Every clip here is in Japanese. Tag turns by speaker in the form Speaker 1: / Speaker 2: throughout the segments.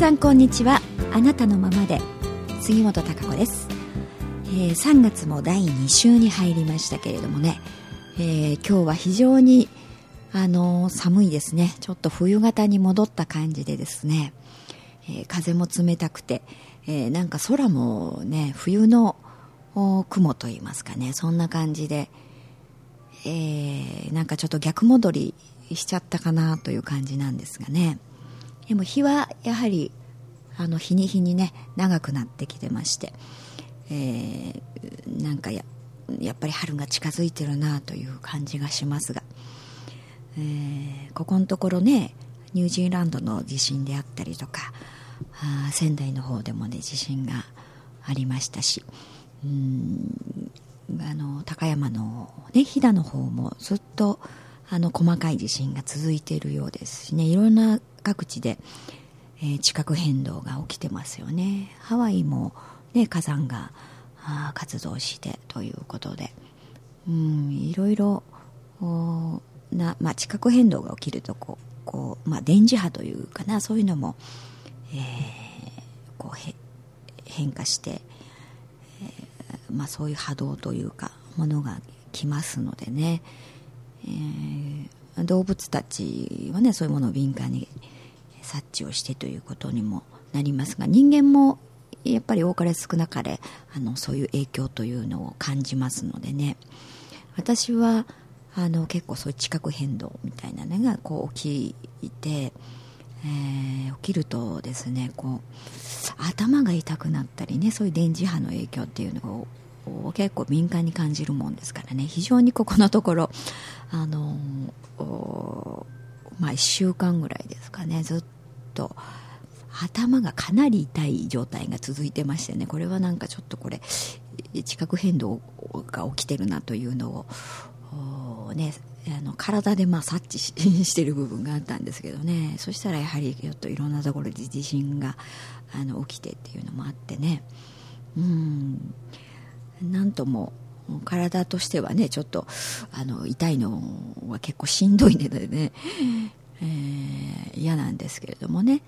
Speaker 1: さんこんにちは。あなたのままで。杉本孝子です、えー、3月も第2週に入りましたけれどもね、えー、今日は非常にあのー、寒いですね。ちょっと冬型に戻った感じでですね、え風も冷たくて、えなんか空もね冬の雲といいますかね。そんな感じで、えなんかちょっと逆戻りしちゃったかなという感じなんですがね。でも日はやはりあの日に日にね長くなってきてまして、えー、なんかややっぱり春が近づいてるなという感じがしますが、えー、ここのところねニュージーランドの地震であったりとかあ仙台の方でもね地震がありましたしうんあの高山の、ね、飛騨の方もずっとあの細かい地震が続いているようですしねいろんな各地で、えー、地殻変動が起きてますよね。ハワイも、ね、火山が活動してということで。うんいろいろな、まあ、地殻変動が起きるとこうこう、まあ、電磁波というかなそういうのも、えー、こうへ変化して、えーまあ、そういう波動というかものが来ますのでね、えー、動物たちはねそういうものを敏感に察知をしてということにもなりますが人間もやっぱり多かれ少なかれあのそういう影響というのを感じますのでね。私はあの結構そういう地殻変動みたいなのがこう起きて、えー、起きるとですねこう頭が痛くなったりねそういう電磁波の影響っていうのを結構敏感に感じるもんですからね。非常にここのところあのまあ1週間ぐらいですかね。ずっと頭がかなり痛い状態が続いてましてね。これはなんかちょっとこれ地殻変動が起きてるなというのをねあの体でまあ察知 してる部分があったんですけどね。そしたらやはりちょっといろんなところで地震があの起きてっていうのもあってね。うん。なんとも体としてはねちょっとあの痛いのは結構しんどいのでね、えー、嫌なんですけれどもね、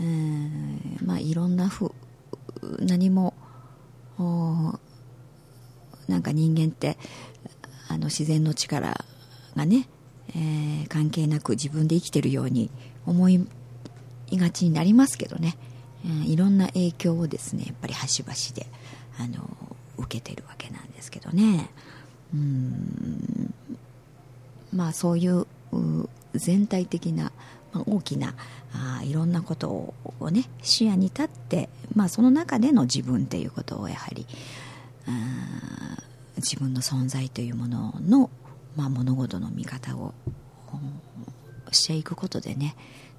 Speaker 1: えー、まあいろんなふ何もなんか人間ってあの自然の力がね、えー、関係なく自分で生きてるように思いがちになりますけどね、えー、いろんな影響をですねやっぱり端々であの受けてるわけなんですけどね。うん。まあそういう全体的な、まあ、大きなあいろんなことをね視野に立って、まあ、その中での自分っていうことをやはり自分の存在というものの、まあ、物事の見方をしていくことでね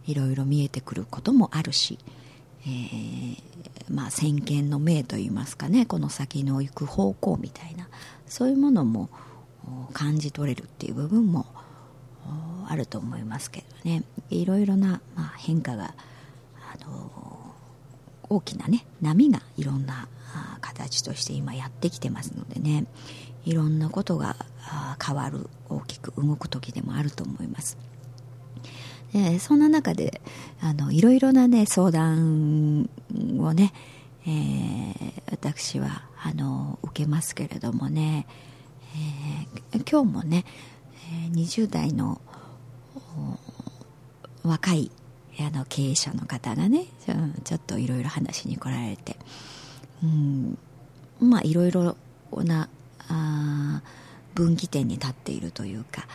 Speaker 1: いろいろ見えてくることもあるし、えー、まあ、先見の明といいますかねこの先の行く方向みたいなそういうものも感じ取れるっていう部分もあると思いますけどねいろいろな、まあ、変化が、あの大きなね波がいろんな形として今やってきてますのでねいろんなことが変わる大きく動く時でもあると思います。でそんな中であのいろいろな、ね、相談をね、えー、私はあの受けますけれどもね、えー、今日もね20代の若いあの経営者の方がねちょっといろいろ話に来られて、うん、まあいろいろなあ分岐点に立っているというか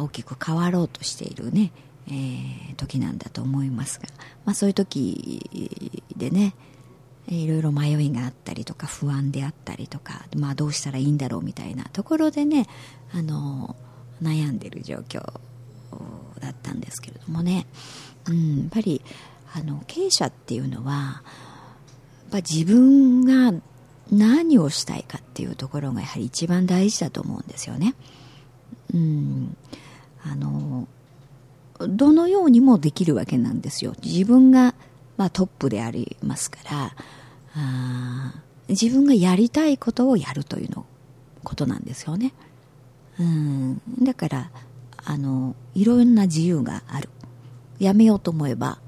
Speaker 1: 大きく変わろうとしているねえー、時なんだと思いますが、まあ、そういう時でねいろいろ迷いがあったりとか不安であったりとか、まあ、どうしたらいいんだろうみたいなところでねあの悩んでる状況だったんですけれどもね、うん、やっぱりあの経営者っていうのはやっぱ自分が何をしたいかっていうところがやはり一番大事だと思うんですよね。うん、あのどのようにもできるわけなんですよ。自分が、まあ、トップでありますからあ自分がやりたいことをやるというのことなんですよね。うん。だからあのいろんな自由がある。やめようと思えば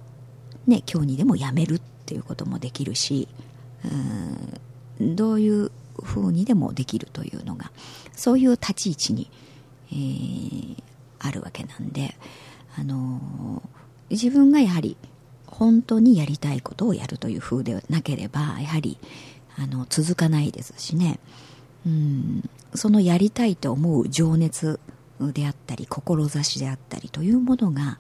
Speaker 1: ね、今日にでもやめるっていうこともできるしうん。どういうふうにでもできるというのがそういう立ち位置に、えー、あるわけなんで、あの、自分がやはり本当にやりたいことをやるというふうでなければやはりあの続かないですしね。うん。そのやりたいと思う情熱であったり志であったりというものが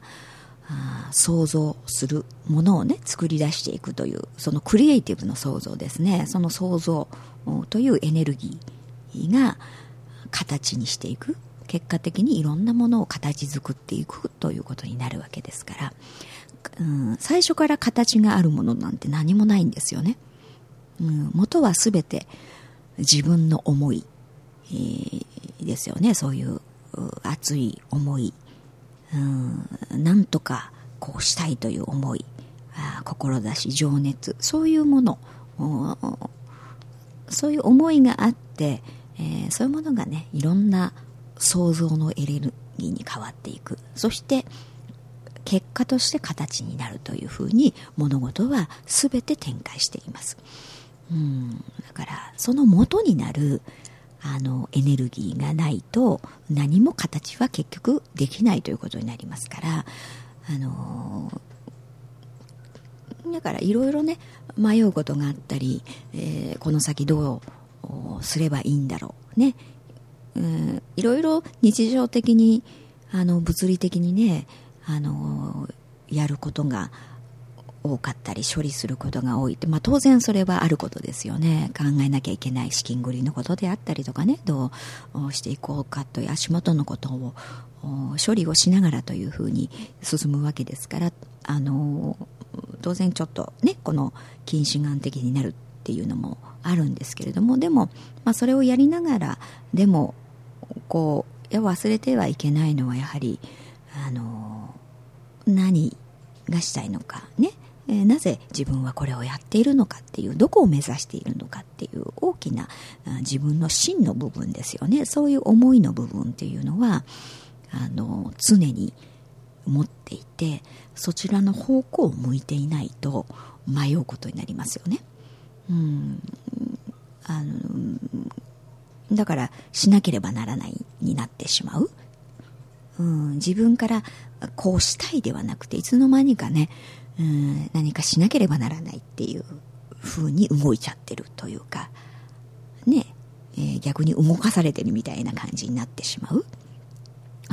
Speaker 1: 想像するものをね作り出していくというそのクリエイティブの創造ですね。その想像というエネルギーが形にしていく結果的にいろんなものを形作っていくということになるわけですから、うん、最初から形があるものなんて何もないんですよね、うん、元は全て自分の思い、えー、ですよね。そういう熱い思いうんなんとかこうしたいという思い志情熱そういうものそういう思いがあって、えー、そういうものがねいろんな想像のエネルギーに変わっていく。そして結果として形になるというふうに物事は全て展開しています。うん。だからその元になるあのエネルギーがないと何も形は結局できないということになりますからあのだからいろいろね迷うことがあったり、えー、この先どうすればいいんだろう。ね、うん、いろいろ日常的にあの物理的にねあのやることが多かったり処理することが多いって、まあ、当然それはあることですよね。考えなきゃいけない資金繰りのことであったりとかねどうしていこうかという足元のことを処理をしながらというふうに進むわけですからあの当然ちょっとねこの近視眼的になるっていうのもあるんですけれどもでも、まあ、それをやりながらでもこう忘れてはいけないのはやはりあの何がしたいのかね。えなぜ自分はこれをやっているのかっていうどこを目指しているのかっていう大きな自分の真の部分ですよね。そういう思いの部分っていうのはあの常に持っていてそちらの方向を向いていないと迷うことになりますよね。うん。あのだからしなければならないになってしまう、うん、自分からこうしたいではなくていつの間にかねうん何かしなければならないっていう風に動いちゃってるというかね、えー、逆に動かされてるみたいな感じになってしまう。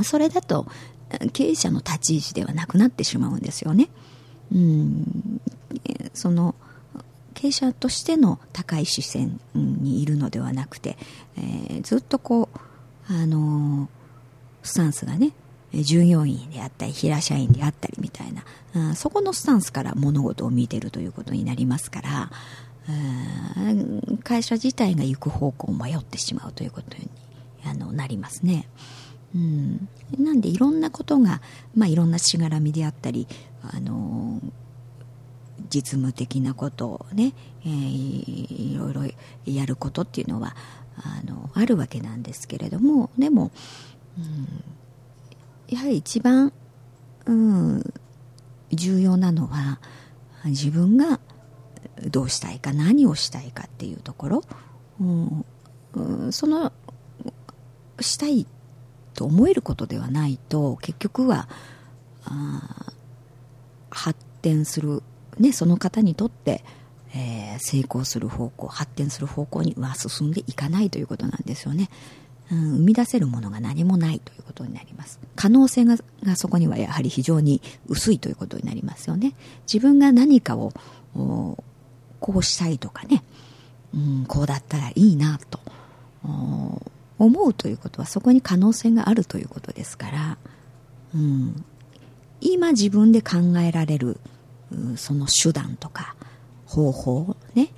Speaker 1: それだと経営者の立ち位置ではなくなってしまうんですよね。うんその経営者としての高い視線にいるのではなくて、えー、ずっとこうあのー、スタンスがね従業員であったり平社員であったりみたいな、うん、そこのスタンスから物事を見てるということになりますから、会社自体が行く方向を迷ってしまうということにあのなりますね。うん、なんでいろんなことが、まあ、いろんなしがらみであったり、あの実務的なことをね、えー、いろいろやることっていうのはあのあるわけなんですけれどもでも、うん、やはり一番、うん、重要なのは自分がどうしたいか何をしたいかっていうところ、うんうん、そのしたいと思えることではないと結局はあ発展する、ね、その方にとって、えー、成功する方向発展する方向には進んでいかないということなんですよね。うん、生み出せるものが何もないということになります。可能性ががそこにはやはり非常に薄いということになりますよね。自分が何かをこうしたいとかね、うん、こうだったらいいなと思うということはそこに可能性があるということですから、うん、今自分で考えられるその手段とか方法ね、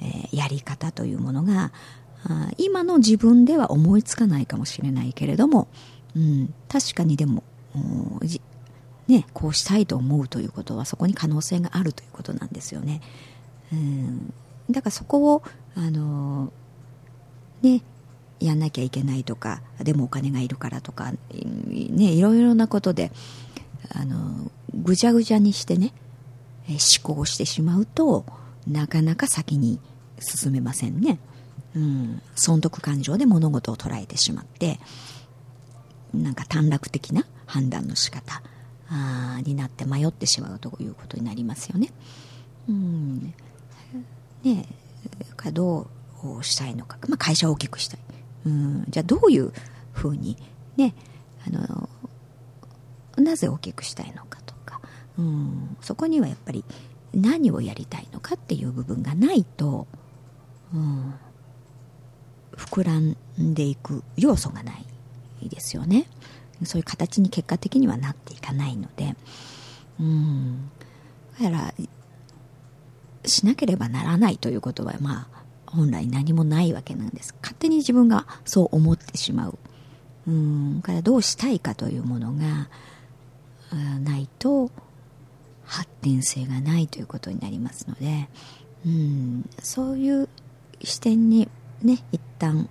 Speaker 1: えー、やり方というものが今の自分では思いつかないかもしれないけれども、うん、確かにでも、ね、こうしたいと思うということはそこに可能性があるということなんですよね。うん、だからそこを、あのね、やんなきゃいけないとかでもお金がいるからとか、ね、いろいろなことであのぐちゃぐちゃにしてね、思考してしまうとなかなか先に進めませんね、うん、損得感情で物事を捉えてしまってなんか短絡的な判断の仕方あになって迷ってしまうということになりますよね。うん。ねかどうしたいのか、まあ、会社を大きくしたい、うん、じゃあどういうふうにねあのなぜ大きくしたいのかとか、うん、そこにはやっぱり何をやりたいのかっていう部分がないと、うん、膨らんでいく要素がないですよね。そういう形に結果的にはなっていかないので。うん。だからしなければならないということはまあ本来何もないわけなんです。勝手に自分がそう思ってしまう。うん。からどうしたいかというものがないと発展性がないということになりますのでうんそういう視点にね一旦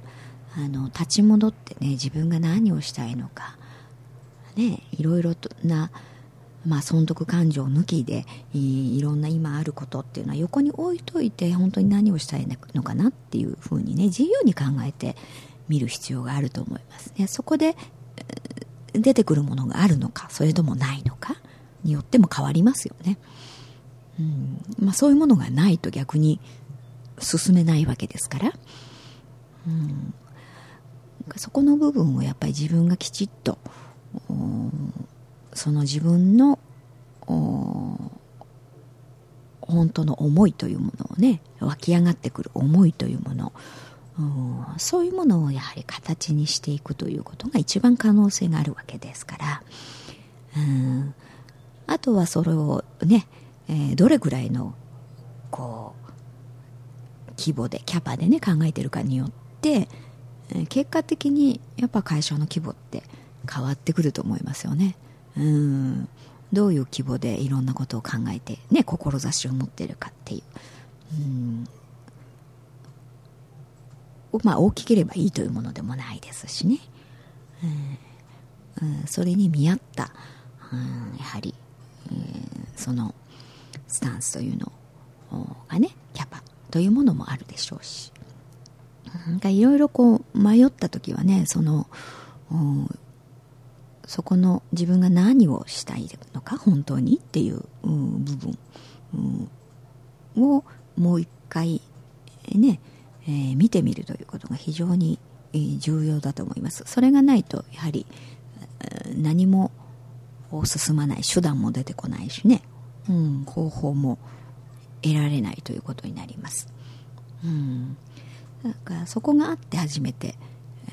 Speaker 1: あの立ち戻ってね自分が何をしたいのかねいろいろなまあ、損得感情抜きでいろんな今あることっていうのは横に置いといて本当に何をしたいのかなっていうふうにね自由に考えてみる必要があると思います。ねそこで出てくるものがあるのかそれともないのかによっても変わりますよね、うん。まあ、そういうものがないと逆に進めないわけですから、うん、そこの部分をやっぱり自分がきちっとその自分の本当の思いというものをね湧き上がってくる思いというもの。そういうものをやはり形にしていくということが一番可能性があるわけですから。うん。あとはそれをね、えー、どれぐらいのこう規模でキャパでね考えてるかによって、えー、結果的にやっぱ会社の規模って変わってくると思いますよね。うん。どういう規模でいろんなことを考えて、ね、志を持ってるかっていう、うん。まあ、大きければいいというものでもないですしね、うん、うん、それに見合った、うん、やはり、うん、そのスタンスというのがねキャパというものもあるでしょうし。いろいろこう迷った時はねその、そこの自分が何をしたいのか本当にっていう、部分、をもう一回ね、えー、見てみるということが非常に、重要だと思います。それがないとやはり何も進まない手段も出てこないしね、うん、方法も得られないということになります、うん、だからそこがあって初めて、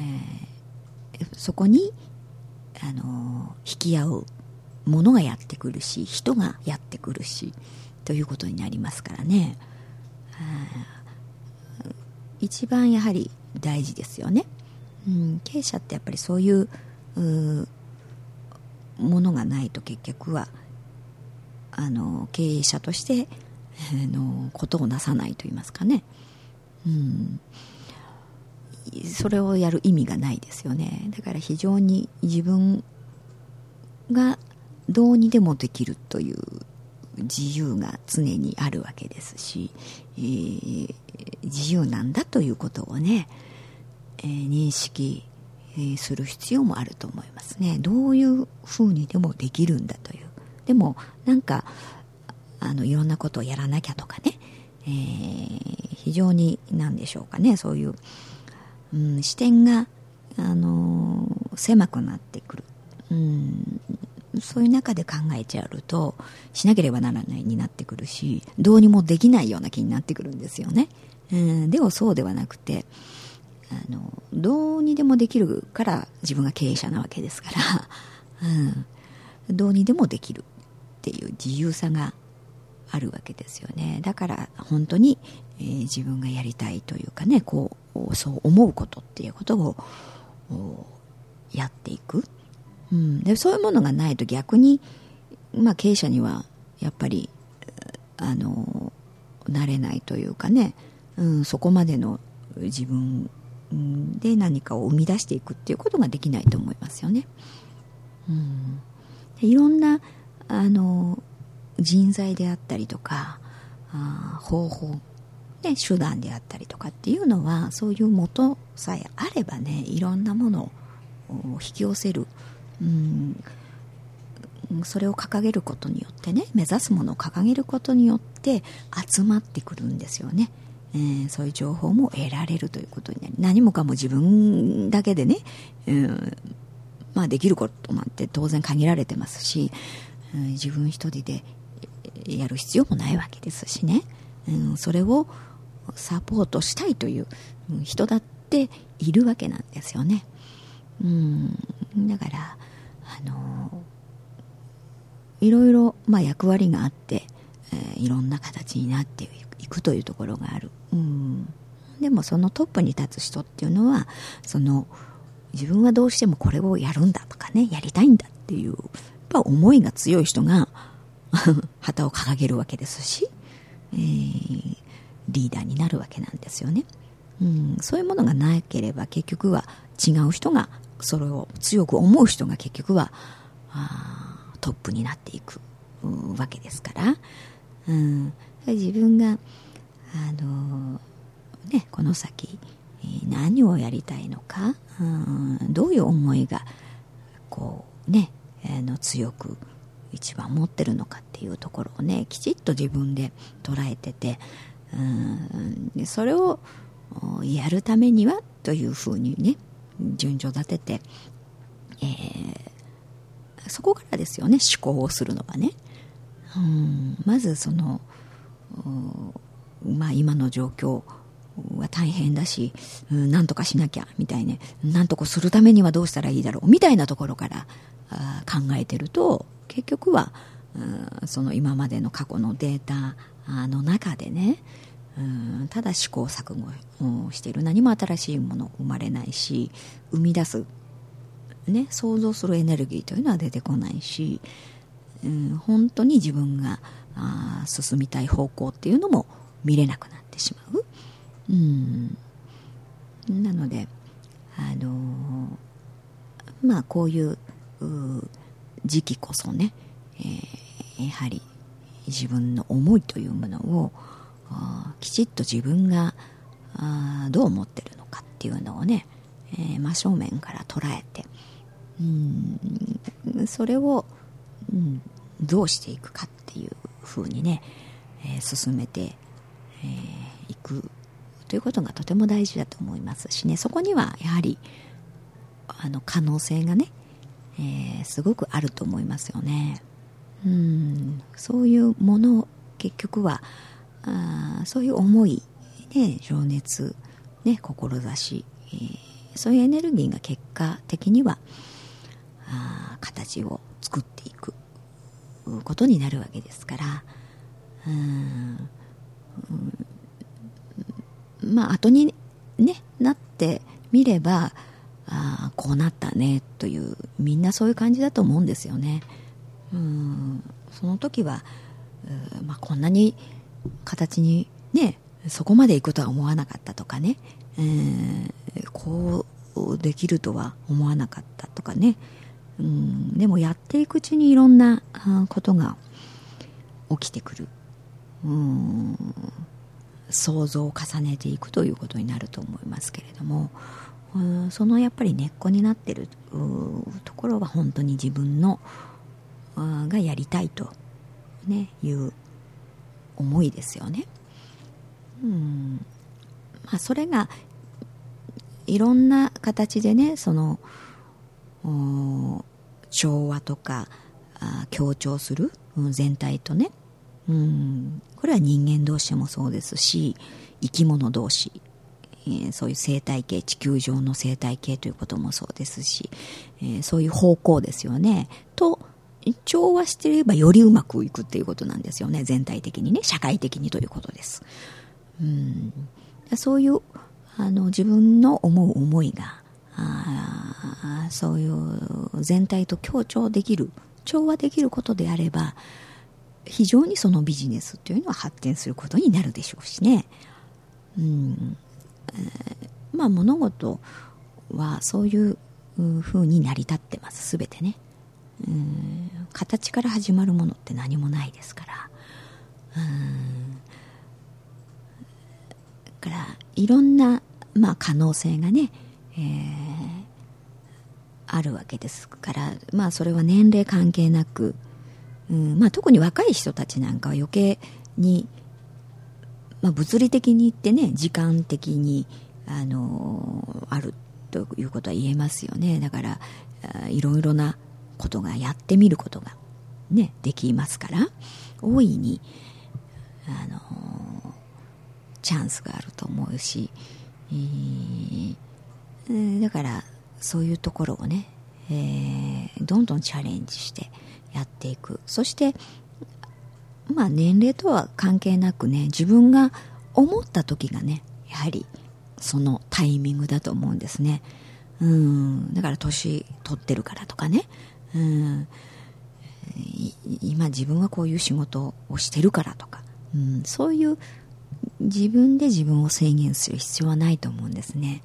Speaker 1: えー、そこにあの引き合うものがやってくるし人がやってくるしということになりますからね。一番やはり大事ですよね、うん、経営者ってやっぱりそういうものがないと結局はあの経営者としてあのことをなさないと言いますかね、うん、それをやる意味がないですよね。だから非常に自分がどうにでもできるという自由が常にあるわけですし、えー、自由なんだということをね、えー、認識する必要もあると思いますね。どういうふうにでもできるんだという。でもなんかあのいろんなことをやらなきゃとかね、えー、非常に何でしょうかね。そういううん、視点が、あのー、狭くなってくる、うん、そういう中で考えちゃうとしなければならないになってくるしどうにもできないような気になってくるんですよね、うん、でもそうではなくてあのどうにでもできるから自分が経営者なわけですから、うん、どうにでもできるっていう自由さがあるわけですよね。だから本当に、えー、自分がやりたいというかねこうそう思うことっていうことをやっていく、うん、でそういうものがないと逆に、まあ、経営者にはやっぱりあのなれないというかね、うん、そこまでの自分で何かを生み出していくっていうことができないと思いますよね。うん、いろんなあの人材であったりとかあ方法、ね、手段であったりとかっていうのはそういう元さえあればねいろんなものを引き寄せる、うん、それを掲げることによってね目指すものを掲げることによって集まってくるんですよね。えー、そういう情報も得られるということになり何もかも自分だけでね、うん、まあ、できることなんて当然限られてますし、うん、自分一人でやる必要もないわけですしね、うん、それをサポートしたいという人だっているわけなんですよね。うん、だからあのいろいろ、まあ、役割があって、えー、いろんな形になっていくというところがある、うん、でもそのトップに立つ人っていうのはその自分はどうしてもこれをやるんだとかねやりたいんだっていうやっぱ思いが強い人が 旗を掲げるわけですし、えー、リーダーになるわけなんですよね、うん、そういうものがなければ結局は違う人がそれを強く思う人が結局はトップになっていくわけですから、うん、自分があの、ね、この先何をやりたいのか、うん、どういう思いがこうねあの強く一番持ってるのかっていうところをねきちっと自分で捉えてて、うん、それをやるためにはというふうにね順序立てて、えー、そこからですよね思考をするのはね、うん、まずその、まあ、今の状況は大変だし、なんとかしなきゃみたいねなんとかするためにはどうしたらいいだろうみたいなところから考えてると結局は、その今までの過去のデータの中でね、ただ試行錯誤をしている。何も新しいもの生まれないし生み出すね、想像するエネルギーというのは出てこないし、うん、本当に自分があ進みたい方向っていうのも見れなくなってしまう。うん、なので、あのー、まあこういう時期こそね、えー、やはり自分の思いというものをきちっと自分があどう思ってるのかっていうのをね、えー、真正面から捉えて、うんそれを、うん、どうしていくかっていうふうにね、えー、進めてい、えー、くということがとても大事だと思います。しねそこにはやはりあの可能性がね、えー、すごくあると思いますよね。うん。そういうもの結局はあそういう思い、ね、情熱、ね、志、えー、そういうエネルギーが結果的にはあ形をことになるわけですから。うん。まあ後にねなってみればあこうなったねというみんなそういう感じだと思うんですよね。うん。その時は、まあ、こんなに形にねそこまでいくとは思わなかったとかね、えー、こうできるとは思わなかったとかね、うん、でもやっていくうちにいろんなことが起きてくる、うん、想像を重ねていくということになると思いますけれども、うん、そのやっぱり根っこになってるところは本当に自分のがやりたいと、ね、いう思いですよね。うんまあ、それがいろんな形でねその調和とか強調する全体とね、うん、これは人間同士もそうですし生き物同士、えー、そういう生態系地球上の生態系ということもそうですし、えー、そういう方向ですよね。と調和していればよりうまくいくっていうことなんですよね。全体的にね。社会的にということです、うん、そういうあの自分の思う思いがあそういう全体と協調できる調和できることであれば非常にそのビジネスというのは発展することになるでしょうしね、うん。えー、まあ物事はそういうふうに成り立ってます。全てね、うん、形から始まるものって何もないですから。うん。だからいろんな、まあ、可能性がね、えー、あるわけですからまあそれは年齢関係なく、うんまあ、特に若い人たちなんかは余計に、まあ、物理的に言ってね時間的にあのあるということは言えますよね。だからいろいろなことがやってみることがねできますから大いにあのチャンスがあると思うし、えー、だからそういうところをね、えー、どんどんチャレンジしてやっていく。そしてまあ年齢とは関係なくね自分が思った時がねやはりそのタイミングだと思うんですね。うん。だから年取ってるからとかね。うん。今自分はこういう仕事をしてるからとか、うん、そういう自分で自分を制限する必要はないと思うんですね、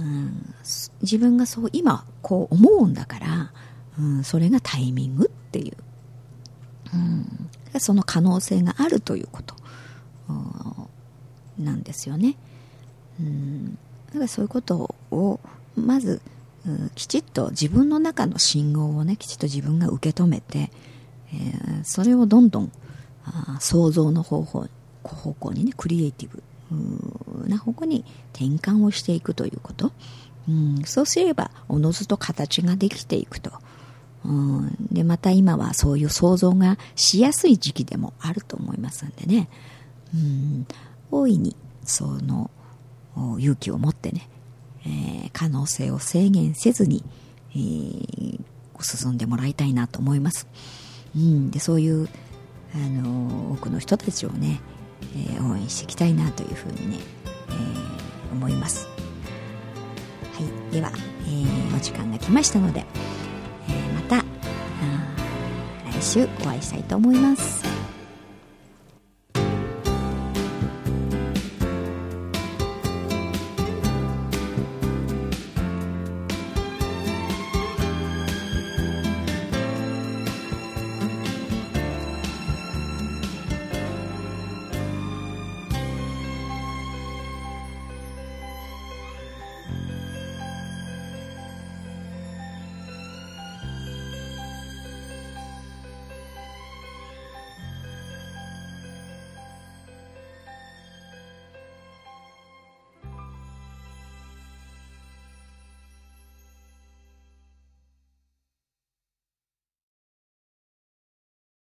Speaker 1: うん、自分がそう今こう思うんだから、うん、それがタイミングっていう、うん、その可能性があるということ。なんですよね、うん、だからそういうことをまず、うん、きちっと自分の中の信号をねきちっと自分が受け止めて、えー、それをどんどんあ想像の方法方向にねクリエイティブな方向に転換をしていくということ、うん、そうすればおのずと形ができていくと、うん、でまた今はそういう想像がしやすい時期でもあると思いますんでね、うん、大いにその勇気を持ってね、えー、可能性を制限せずに、えー、進んでもらいたいなと思います、うん、でそういうあの多くの人たちをねえー、応援していきたいなというふうにね、えー、思います。はい。では、えー、お時間が来ましたので、えまた来週お会いしたいと思います。